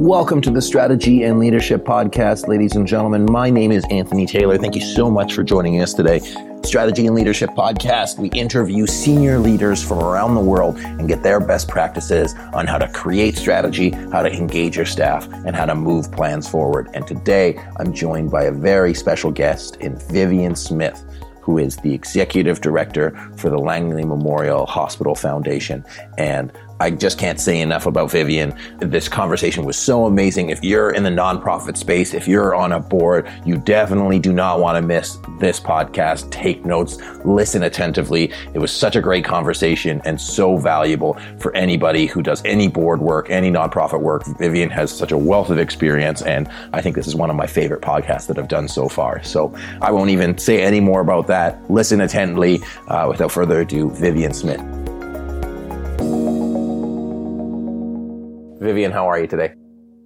Welcome to the Strategy and Leadership Podcast, ladies and gentlemen. My name is Anthony Taylor. Thank you so much for joining us today. Strategy and Leadership Podcast, we interview senior leaders from around the world and get their best practices on how to create strategy, how to engage your staff, and how to move plans forward. And today I'm joined by a very special guest in Vivian Smith who is the executive director for the Langley Memorial Hospital Foundation. And I just can't say enough about Vivian. This conversation was so amazing. If you're in the nonprofit space, if you're on a board, you definitely do not want to miss this podcast. Take notes, listen attentively. It was such a great conversation and so valuable for anybody who does any board work, any nonprofit work. Vivian has such a wealth of experience, and I think this is one of my favorite podcasts that I've done so far. So I won't even say any more about that. Listen attentively. Uh, without further ado, Vivian Smith. Vivian, how are you today?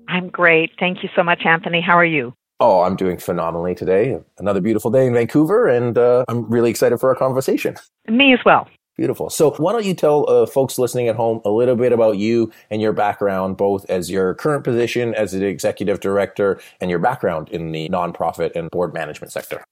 I'm great. Thank you so much, Anthony. How are you? Oh, I'm doing phenomenally today. Another beautiful day in Vancouver, and uh, I'm really excited for our conversation. Me as well. Beautiful. So, why don't you tell uh, folks listening at home a little bit about you and your background, both as your current position as an executive director and your background in the nonprofit and board management sector?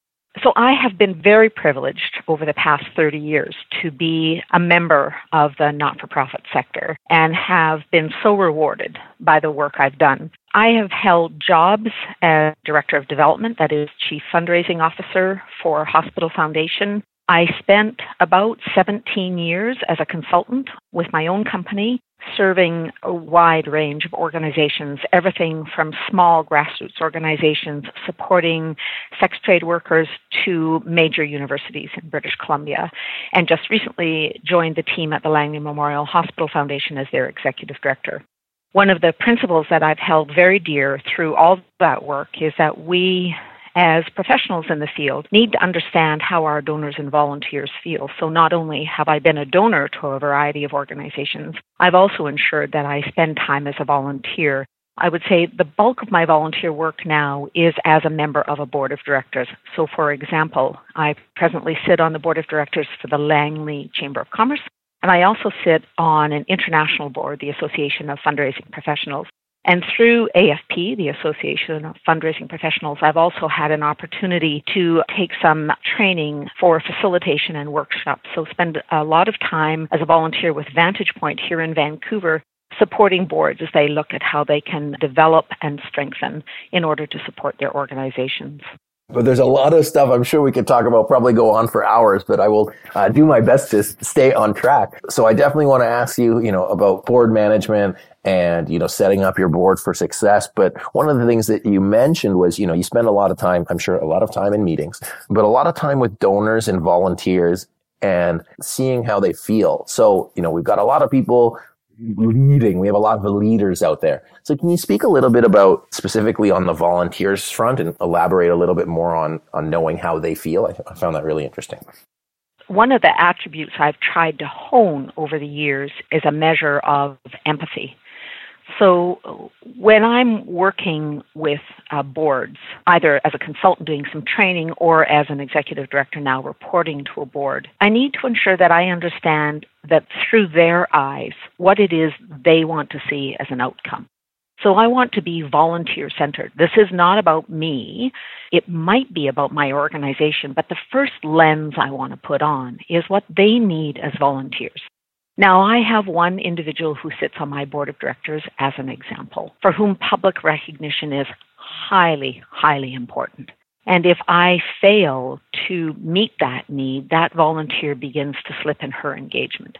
So I have been very privileged over the past 30 years to be a member of the not for profit sector and have been so rewarded by the work I've done. I have held jobs as Director of Development, that is, Chief Fundraising Officer for Hospital Foundation. I spent about 17 years as a consultant with my own company serving a wide range of organizations, everything from small grassroots organizations supporting sex trade workers to major universities in British Columbia, and just recently joined the team at the Langley Memorial Hospital Foundation as their executive director. One of the principles that I've held very dear through all that work is that we as professionals in the field, need to understand how our donors and volunteers feel. So not only have I been a donor to a variety of organizations, I've also ensured that I spend time as a volunteer. I would say the bulk of my volunteer work now is as a member of a board of directors. So, for example, I presently sit on the board of directors for the Langley Chamber of Commerce, and I also sit on an international board, the Association of Fundraising Professionals. And through AFP, the Association of Fundraising Professionals, I've also had an opportunity to take some training for facilitation and workshops. So spend a lot of time as a volunteer with Vantage Point here in Vancouver supporting boards as they look at how they can develop and strengthen in order to support their organizations. But there's a lot of stuff I'm sure we could talk about, probably go on for hours, but I will uh, do my best to stay on track. So I definitely want to ask you, you know, about board management and, you know, setting up your board for success. But one of the things that you mentioned was, you know, you spend a lot of time, I'm sure a lot of time in meetings, but a lot of time with donors and volunteers and seeing how they feel. So, you know, we've got a lot of people leading. We have a lot of leaders out there. So can you speak a little bit about specifically on the volunteers front and elaborate a little bit more on, on knowing how they feel? I, I found that really interesting. One of the attributes I've tried to hone over the years is a measure of empathy. So when I'm working with uh, boards, either as a consultant doing some training or as an executive director now reporting to a board, I need to ensure that I understand that through their eyes what it is they want to see as an outcome. So I want to be volunteer centered. This is not about me. It might be about my organization, but the first lens I want to put on is what they need as volunteers. Now, I have one individual who sits on my board of directors as an example, for whom public recognition is highly, highly important. And if I fail to meet that need, that volunteer begins to slip in her engagement.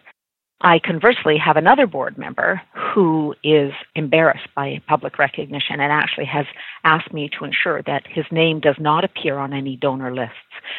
I conversely have another board member who is embarrassed by public recognition and actually has asked me to ensure that his name does not appear on any donor lists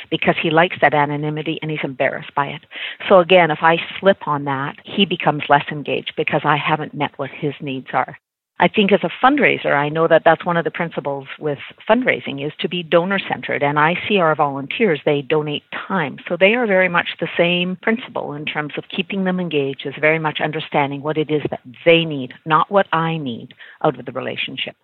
because he likes that anonymity and he's embarrassed by it. So again, if I slip on that, he becomes less engaged because I haven't met what his needs are. I think as a fundraiser, I know that that's one of the principles with fundraising is to be donor centered. And I see our volunteers, they donate time. So they are very much the same principle in terms of keeping them engaged, is very much understanding what it is that they need, not what I need out of the relationship.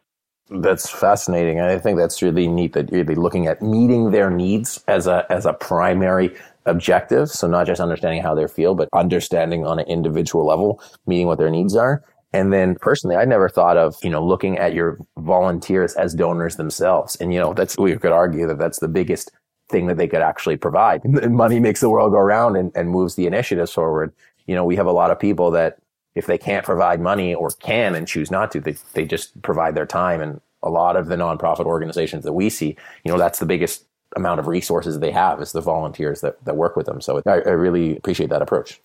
That's fascinating. I think that's really neat that you're really looking at meeting their needs as a as a primary objective. So not just understanding how they feel, but understanding on an individual level, meeting what their needs are And then personally, I never thought of, you know, looking at your volunteers as donors themselves. And, you know, that's, we could argue that that's the biggest thing that they could actually provide. Money makes the world go round and, and moves the initiatives forward. You know, we have a lot of people that if they can't provide money or can and choose not to, they, they just provide their time. And a lot of the nonprofit organizations that we see, you know, that's the biggest amount of resources they have is the volunteers that, that work with them. So I, I really appreciate that approach.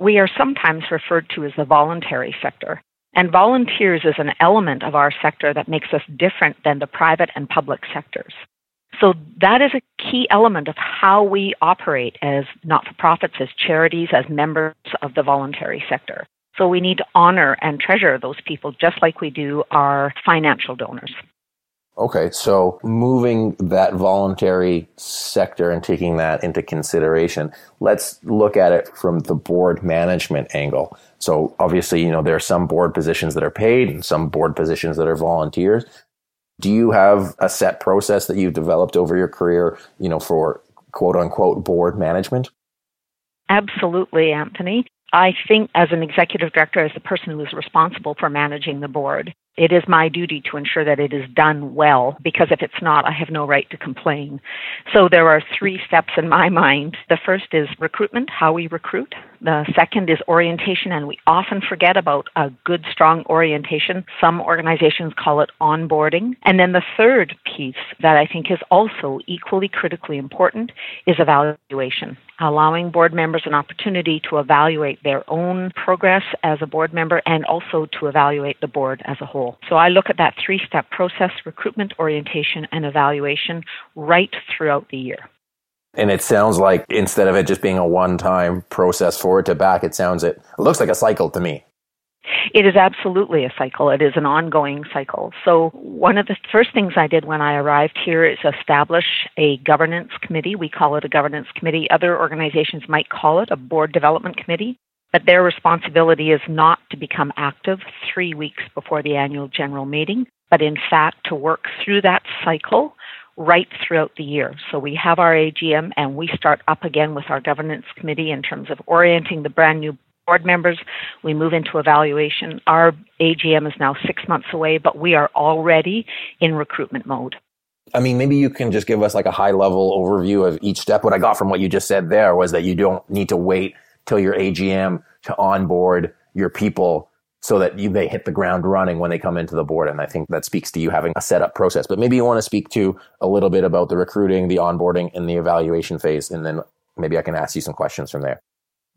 We are sometimes referred to as the voluntary sector. And volunteers is an element of our sector that makes us different than the private and public sectors. So that is a key element of how we operate as not for profits, as charities, as members of the voluntary sector. So we need to honor and treasure those people just like we do our financial donors. Okay, so moving that voluntary sector and taking that into consideration, let's look at it from the board management angle. So obviously, you know, there are some board positions that are paid and some board positions that are volunteers. Do you have a set process that you've developed over your career, you know, for quote unquote board management? Absolutely, Anthony. I think as an executive director, as the person who is responsible for managing the board, it is my duty to ensure that it is done well because if it's not, I have no right to complain. So there are three steps in my mind. The first is recruitment, how we recruit. The second is orientation, and we often forget about a good, strong orientation. Some organizations call it onboarding. And then the third piece that I think is also equally critically important is evaluation allowing board members an opportunity to evaluate their own progress as a board member and also to evaluate the board as a whole. So I look at that three step process recruitment, orientation, and evaluation right throughout the year. And it sounds like instead of it just being a one time process forward to back, it sounds it, it looks like a cycle to me. It is absolutely a cycle. It is an ongoing cycle. So, one of the first things I did when I arrived here is establish a governance committee. We call it a governance committee. Other organizations might call it a board development committee. But their responsibility is not to become active three weeks before the annual general meeting, but in fact to work through that cycle right throughout the year. So we have our AGM and we start up again with our governance committee in terms of orienting the brand new board members. We move into evaluation. Our AGM is now six months away, but we are already in recruitment mode. I mean, maybe you can just give us like a high level overview of each step. What I got from what you just said there was that you don't need to wait till your AGM to onboard your people so that you may hit the ground running when they come into the board. And I think that speaks to you having a setup process. But maybe you want to speak to a little bit about the recruiting, the onboarding, and the evaluation phase, and then maybe I can ask you some questions from there.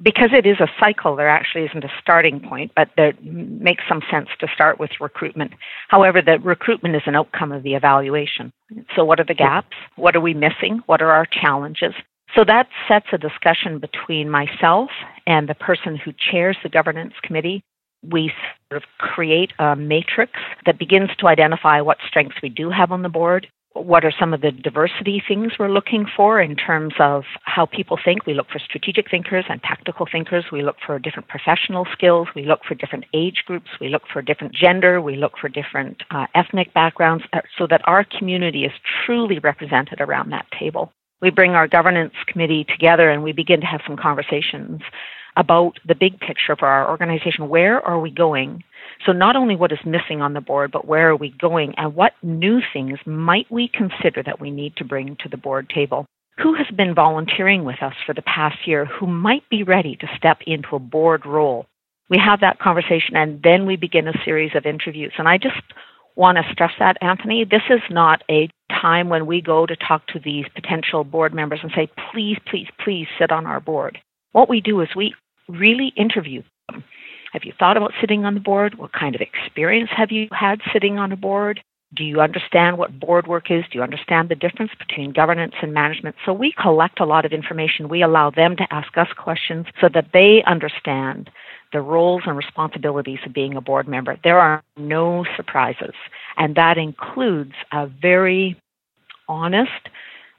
Because it is a cycle, there actually isn't a starting point, but there makes some sense to start with recruitment. However, the recruitment is an outcome of the evaluation. So, what are the gaps? What are we missing? What are our challenges? So that sets a discussion between myself and the person who chairs the governance committee. We sort of create a matrix that begins to identify what strengths we do have on the board, what are some of the diversity things we're looking for in terms of how people think. We look for strategic thinkers and tactical thinkers. We look for different professional skills. We look for different age groups. We look for different gender. We look for different uh, ethnic backgrounds uh, so that our community is truly represented around that table we bring our governance committee together and we begin to have some conversations about the big picture for our organization. Where are we going? So, not only what is missing on the board, but where are we going and what new things might we consider that we need to bring to the board table? Who has been volunteering with us for the past year who might be ready to step into a board role? We have that conversation and then we begin a series of interviews. And I just want to stress that, Anthony. This is not a time when we go to talk to these potential board members and say, please, please, please sit on our board. What we do is we really interview them. Have you thought about sitting on the board? What kind of experience have you had sitting on a board? Do you understand what board work is? Do you understand the difference between governance and management? So we collect a lot of information. We allow them to ask us questions so that they understand the roles and responsibilities of being a board member. There are no surprises, and that includes a very honest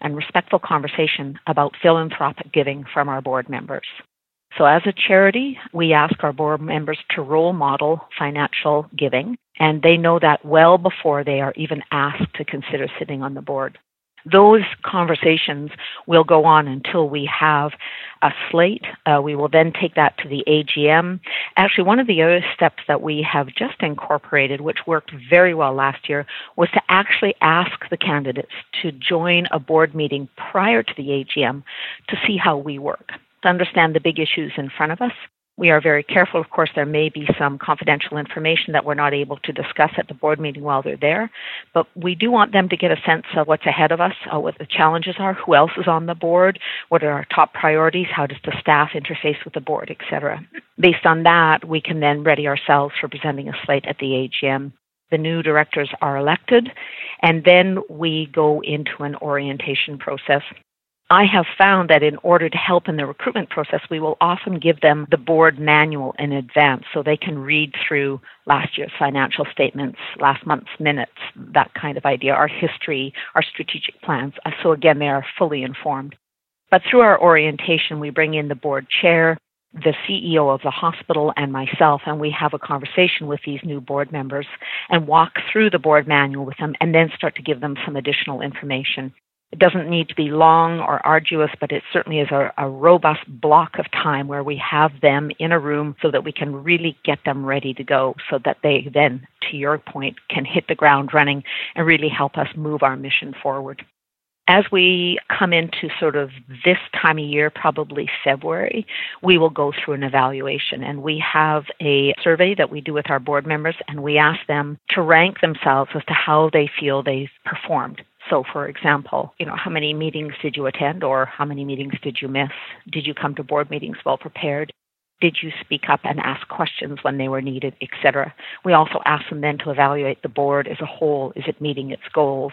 and respectful conversation about philanthropic giving from our board members. So, as a charity, we ask our board members to role model financial giving, and they know that well before they are even asked to consider sitting on the board. Those conversations will go on until we have a slate. Uh, we will then take that to the AGM. Actually, one of the other steps that we have just incorporated, which worked very well last year, was to actually ask the candidates to join a board meeting prior to the AGM to see how we work, to understand the big issues in front of us, we are very careful. Of course, there may be some confidential information that we're not able to discuss at the board meeting while they're there, but we do want them to get a sense of what's ahead of us, uh, what the challenges are, who else is on the board, what are our top priorities, how does the staff interface with the board, etc. Based on that, we can then ready ourselves for presenting a slate at the AGM. The new directors are elected, and then we go into an orientation process I have found that in order to help in the recruitment process, we will often give them the board manual in advance so they can read through last year's financial statements, last month's minutes, that kind of idea, our history, our strategic plans. Uh, so again, they are fully informed. But through our orientation, we bring in the board chair, the CEO of the hospital and myself, and we have a conversation with these new board members and walk through the board manual with them and then start to give them some additional information. It doesn't need to be long or arduous, but it certainly is a, a, robust block of time where we have them in a room so that we can really get them ready to go so that they then, to your point, can hit the ground running and really help us move our mission forward. As we come into sort of this time of year, probably February, we will go through an evaluation and we have a survey that we do with our board members and we ask them to rank themselves as to how they feel they've performed so, for example, you know, how many meetings did you attend or how many meetings did you miss? Did you come to board meetings well prepared? Did you speak up and ask questions when they were needed, etc.? We also ask them then to evaluate the board as a whole. Is it meeting its goals?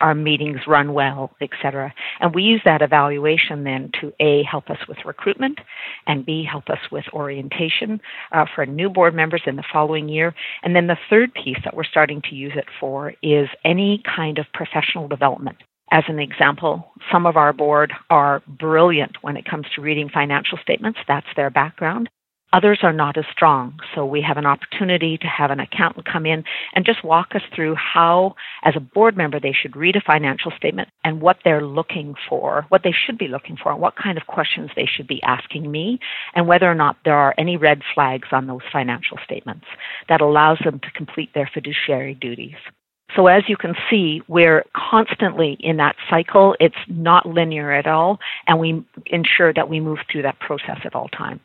Are meetings run well, etc.? And we use that evaluation then to A, help us with recruitment, and B, help us with orientation uh, for new board members in the following year. And then the third piece that we're starting to use it for is any kind of professional development. As an example, some of our board are brilliant when it comes to reading financial statements. That's their background. Others are not as strong. So we have an opportunity to have an accountant come in and just walk us through how, as a board member, they should read a financial statement and what they're looking for, what they should be looking for, and what kind of questions they should be asking me, and whether or not there are any red flags on those financial statements that allows them to complete their fiduciary duties. So as you can see, we're constantly in that cycle. It's not linear at all, and we ensure that we move through that process at all times.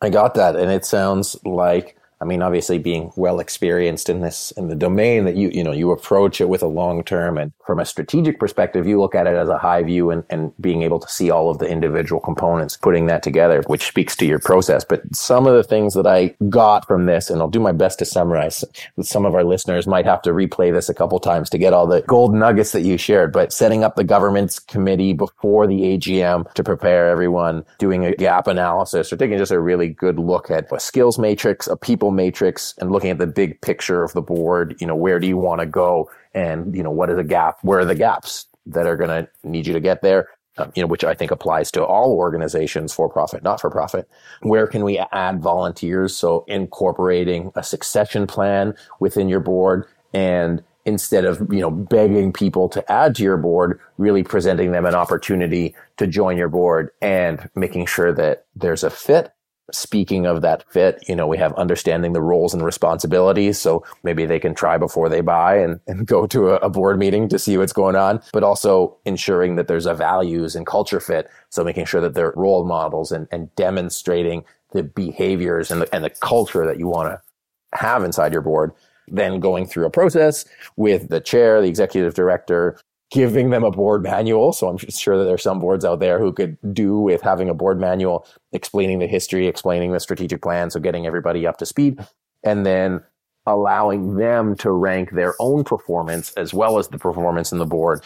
I got that, and it sounds like I mean, obviously being well experienced in this, in the domain that you, you know, you approach it with a long term and from a strategic perspective, you look at it as a high view and, and being able to see all of the individual components, putting that together, which speaks to your process. But some of the things that I got from this, and I'll do my best to summarize, some of our listeners might have to replay this a couple times to get all the gold nuggets that you shared, but setting up the governance committee before the AGM to prepare everyone, doing a gap analysis or taking just a really good look at a skills matrix, a people matrix and looking at the big picture of the board, you know, where do you want to go? And, you know, what is a gap? Where are the gaps that are going to need you to get there? Um, you know, which I think applies to all organizations for profit, not for profit. Where can we add volunteers? So incorporating a succession plan within your board and instead of, you know, begging people to add to your board, really presenting them an opportunity to join your board and making sure that there's a fit speaking of that fit, you know, we have understanding the roles and responsibilities. So maybe they can try before they buy and, and go to a, a, board meeting to see what's going on, but also ensuring that there's a values and culture fit. So making sure that they're role models and, and demonstrating the behaviors and the, and the culture that you want to have inside your board. Then going through a process with the chair, the executive director, giving them a board manual. So I'm sure that there's some boards out there who could do with having a board manual explaining the history, explaining the strategic plan. So getting everybody up to speed and then allowing them to rank their own performance as well as the performance in the board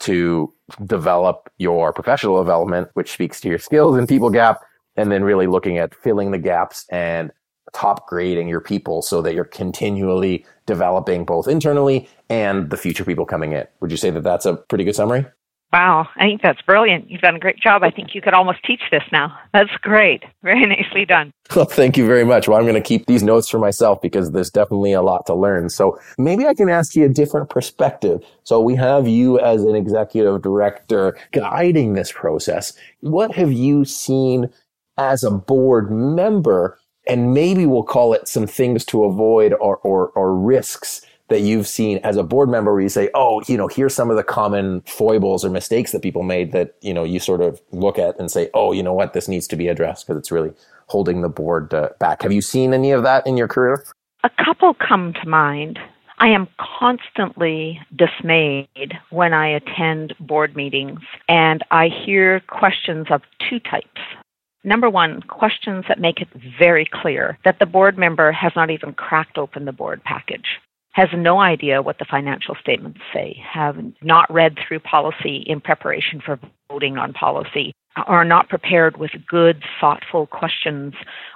to develop your professional development, which speaks to your skills and people gap. And then really looking at filling the gaps and top grading your people so that you're continually developing both internally and the future people coming in. Would you say that that's a pretty good summary? Wow, I think that's brilliant. You've done a great job. I think you could almost teach this now. That's great. Very nicely done. Well, thank you very much. Well, I'm going to keep these notes for myself because there's definitely a lot to learn. So maybe I can ask you a different perspective. So we have you as an executive director guiding this process. What have you seen as a board member? And maybe we'll call it some things to avoid or, or, or risks that you've seen as a board member where you say, oh, you know, here's some of the common foibles or mistakes that people made that, you know, you sort of look at and say, oh, you know what, this needs to be addressed because it's really holding the board uh, back. Have you seen any of that in your career? A couple come to mind. I am constantly dismayed when I attend board meetings and I hear questions of two types. Number one, questions that make it very clear that the board member has not even cracked open the board package has no idea what the financial statements say, have not read through policy in preparation for voting on policy, are not prepared with good, thoughtful questions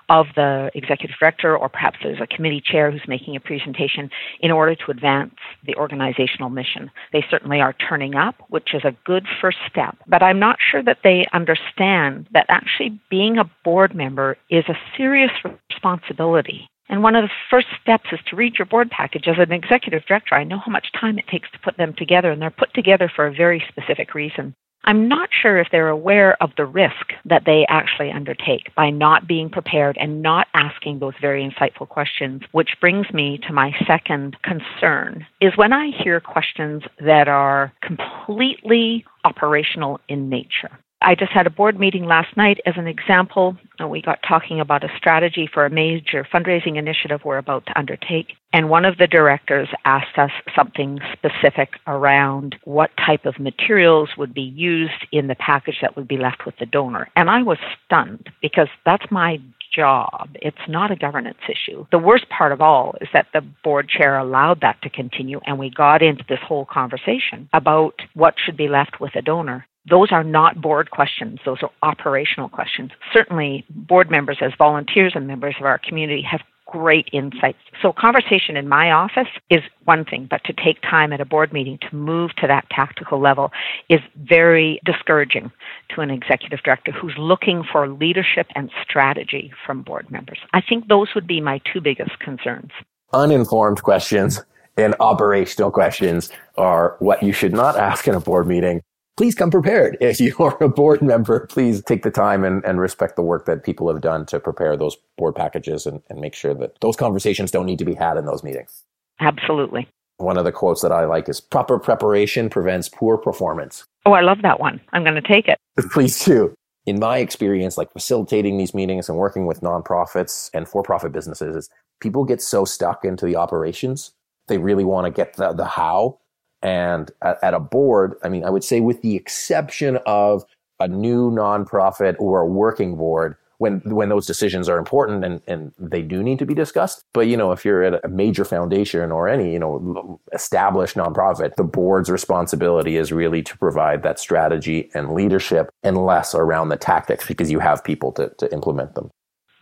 of the executive director, or perhaps there's a committee chair who's making a presentation in order to advance the organizational mission. They certainly are turning up, which is a good first step, but I'm not sure that they understand that actually being a board member is a serious responsibility. And one of the first steps is to read your board package. As an executive director, I know how much time it takes to put them together, and they're put together for a very specific reason. I'm not sure if they're aware of the risk that they actually undertake by not being prepared and not asking those very insightful questions, which brings me to my second concern is when I hear questions that are completely operational in nature. I just had a board meeting last night as an example. We got talking about a strategy for a major fundraising initiative we're about to undertake. And one of the directors asked us something specific around what type of materials would be used in the package that would be left with the donor. And I was stunned because that's my job. It's not a governance issue. The worst part of all is that the board chair allowed that to continue and we got into this whole conversation about what should be left with a donor those are not board questions. Those are operational questions. Certainly, board members, as volunteers and members of our community, have great insights. So, conversation in my office is one thing, but to take time at a board meeting to move to that tactical level is very discouraging to an executive director who's looking for leadership and strategy from board members. I think those would be my two biggest concerns. Uninformed questions and operational questions are what you should not ask in a board meeting please come prepared. If you are a board member, please take the time and, and respect the work that people have done to prepare those board packages and, and make sure that those conversations don't need to be had in those meetings. Absolutely. One of the quotes that I like is proper preparation prevents poor performance. Oh, I love that one. I'm going to take it. Please do. In my experience, like facilitating these meetings and working with nonprofits and for profit businesses, is people get so stuck into the operations. They really want to get the, the how and at, at a board, I mean, I would say with the exception of a new nonprofit or a working board, when when those decisions are important and, and they do need to be discussed. But you know, if you're at a major foundation or any you know established nonprofit, the board's responsibility is really to provide that strategy and leadership, and less around the tactics because you have people to to implement them.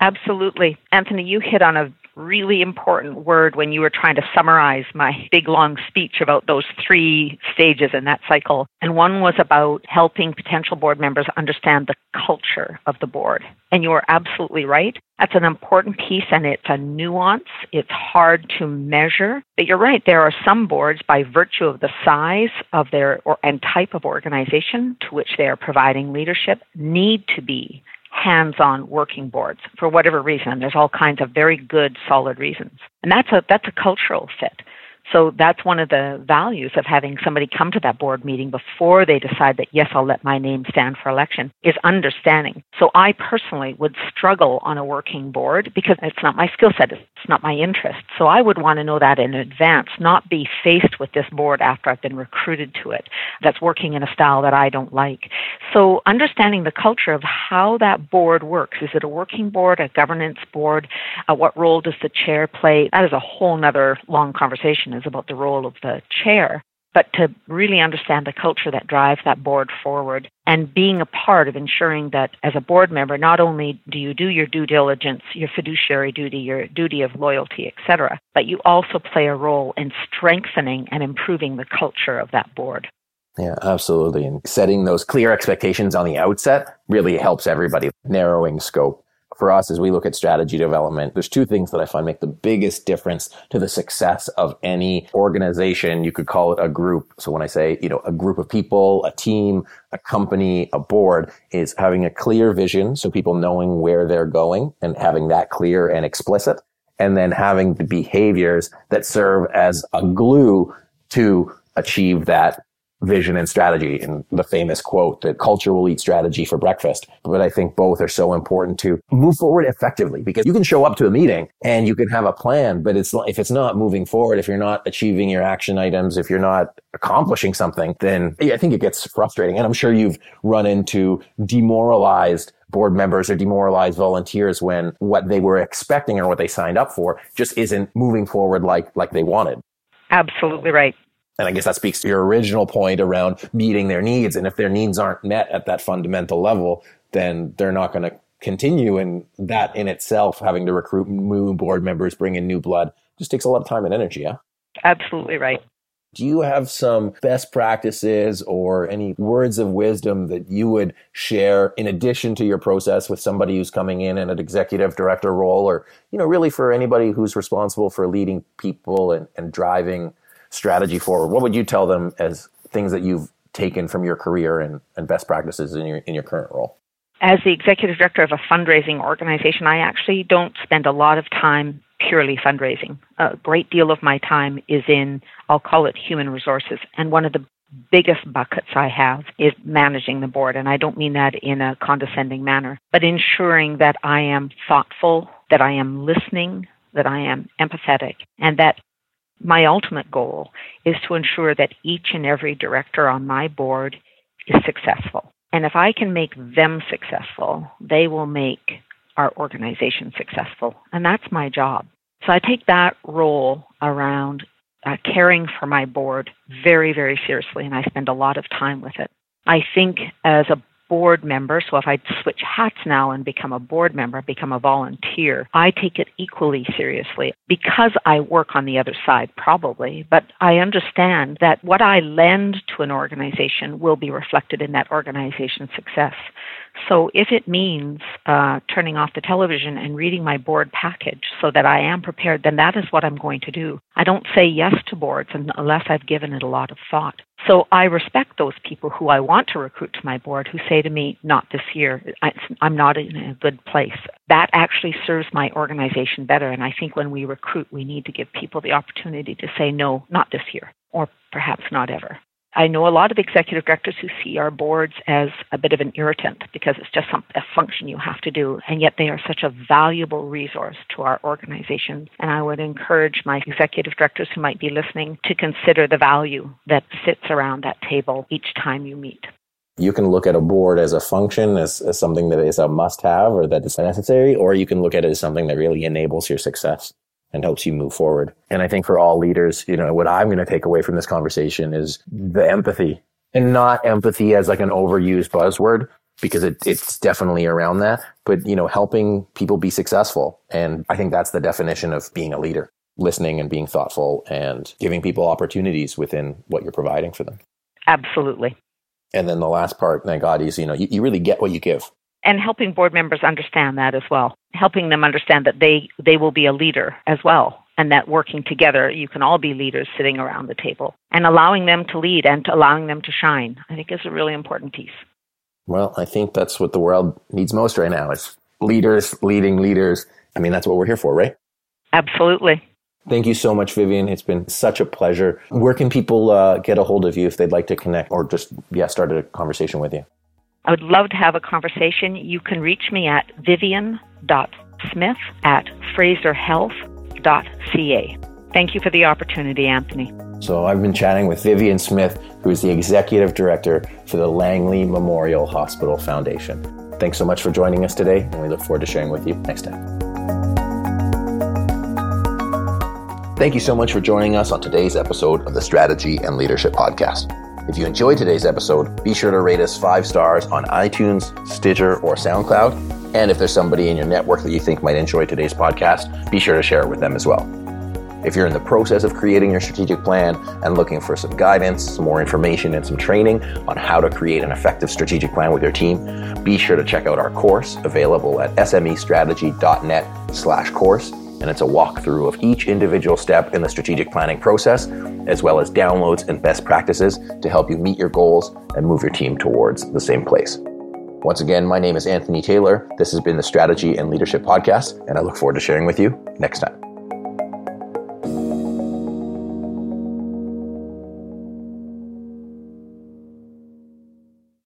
Absolutely, Anthony. You hit on a really important word when you were trying to summarize my big long speech about those three stages in that cycle. And one was about helping potential board members understand the culture of the board. And you are absolutely right. That's an important piece and it's a nuance. It's hard to measure. But you're right. There are some boards by virtue of the size of their or, and type of organization to which they are providing leadership need to be hands-on working boards for whatever reason. There's all kinds of very good, solid reasons, and that's a that's a cultural fit. So that's one of the values of having somebody come to that board meeting before they decide that, yes, I'll let my name stand for election, is understanding. So I personally would struggle on a working board because it's not my skill set, it's not my interest. So I would want to know that in advance, not be faced with this board after I've been recruited to it that's working in a style that I don't like. So understanding the culture of how that board works. Is it a working board, a governance board? Uh, what role does the chair play? That is a whole other long conversation is about the role of the chair, but to really understand the culture that drives that board forward and being a part of ensuring that as a board member, not only do you do your due diligence, your fiduciary duty, your duty of loyalty, etc., but you also play a role in strengthening and improving the culture of that board. Yeah, absolutely. And setting those clear expectations on the outset really helps everybody, narrowing scope. For us, as we look at strategy development, there's two things that I find make the biggest difference to the success of any organization. You could call it a group. So when I say, you know, a group of people, a team, a company, a board is having a clear vision. So people knowing where they're going and having that clear and explicit. And then having the behaviors that serve as a glue to achieve that vision and strategy and the famous quote that culture will eat strategy for breakfast. But I think both are so important to move forward effectively because you can show up to a meeting and you can have a plan, but it's if it's not moving forward, if you're not achieving your action items, if you're not accomplishing something, then I think it gets frustrating. And I'm sure you've run into demoralized board members or demoralized volunteers when what they were expecting or what they signed up for just isn't moving forward like like they wanted. Absolutely right. And I guess that speaks to your original point around meeting their needs. And if their needs aren't met at that fundamental level, then they're not going to continue. And that in itself, having to recruit new board members, bring in new blood, just takes a lot of time and energy. Yeah. Absolutely right. Do you have some best practices or any words of wisdom that you would share in addition to your process with somebody who's coming in in an executive director role or, you know, really for anybody who's responsible for leading people and, and driving strategy forward, what would you tell them as things that you've taken from your career and, and best practices in your in your current role? As the executive director of a fundraising organization, I actually don't spend a lot of time purely fundraising. A great deal of my time is in, I'll call it human resources. And one of the biggest buckets I have is managing the board. And I don't mean that in a condescending manner, but ensuring that I am thoughtful, that I am listening, that I am empathetic, and that my ultimate goal is to ensure that each and every director on my board is successful. And if I can make them successful, they will make our organization successful. And that's my job. So I take that role around uh, caring for my board very, very seriously, and I spend a lot of time with it. I think as a board member. So if I switch hats now and become a board member, become a volunteer, I take it equally seriously because I work on the other side, probably. But I understand that what I lend to an organization will be reflected in that organization's success. So if it means uh, turning off the television and reading my board package so that I am prepared, then that is what I'm going to do. I don't say yes to boards unless I've given it a lot of thought. So I respect those people who I want to recruit to my board who say to me, not this year, I'm not in a good place. That actually serves my organization better. And I think when we recruit, we need to give people the opportunity to say, no, not this year, or perhaps not ever. I know a lot of executive directors who see our boards as a bit of an irritant because it's just some, a function you have to do, and yet they are such a valuable resource to our organizations. And I would encourage my executive directors who might be listening to consider the value that sits around that table each time you meet. You can look at a board as a function, as, as something that is a must have or that is necessary, or you can look at it as something that really enables your success and helps you move forward. And I think for all leaders, you know, what I'm going to take away from this conversation is the empathy and not empathy as like an overused buzzword because it, it's definitely around that, but you know, helping people be successful. And I think that's the definition of being a leader, listening and being thoughtful and giving people opportunities within what you're providing for them. Absolutely. And then the last part, thank God, is, you know, you, you really get what you give and helping board members understand that as well helping them understand that they they will be a leader as well and that working together you can all be leaders sitting around the table and allowing them to lead and to allowing them to shine i think is a really important piece well i think that's what the world needs most right now is leaders leading leaders i mean that's what we're here for right absolutely Thank you so much, Vivian. It's been such a pleasure. Where can people uh, get a hold of you if they'd like to connect or just, yeah, start a conversation with you? I would love to have a conversation. You can reach me at vivian.smith at fraserhealth.ca. Thank you for the opportunity, Anthony. So, I've been chatting with Vivian Smith, who is the executive director for the Langley Memorial Hospital Foundation. Thanks so much for joining us today, and we look forward to sharing with you next time. Thank you so much for joining us on today's episode of the Strategy and Leadership Podcast. If you enjoyed today's episode, be sure to rate us five stars on iTunes, Stitcher, or SoundCloud. And if there's somebody in your network that you think might enjoy today's podcast, be sure to share it with them as well. If you're in the process of creating your strategic plan and looking for some guidance, some more information, and some training on how to create an effective strategic plan with your team, be sure to check out our course available at smestrategy.net slash course. And it's a walkthrough of each individual step in the strategic planning process, as well as downloads and best practices to help you meet your goals and move your team towards the same place. Once again, my name is Anthony Taylor. This has been the Strategy and Leadership Podcast, and I look forward to sharing with you next time.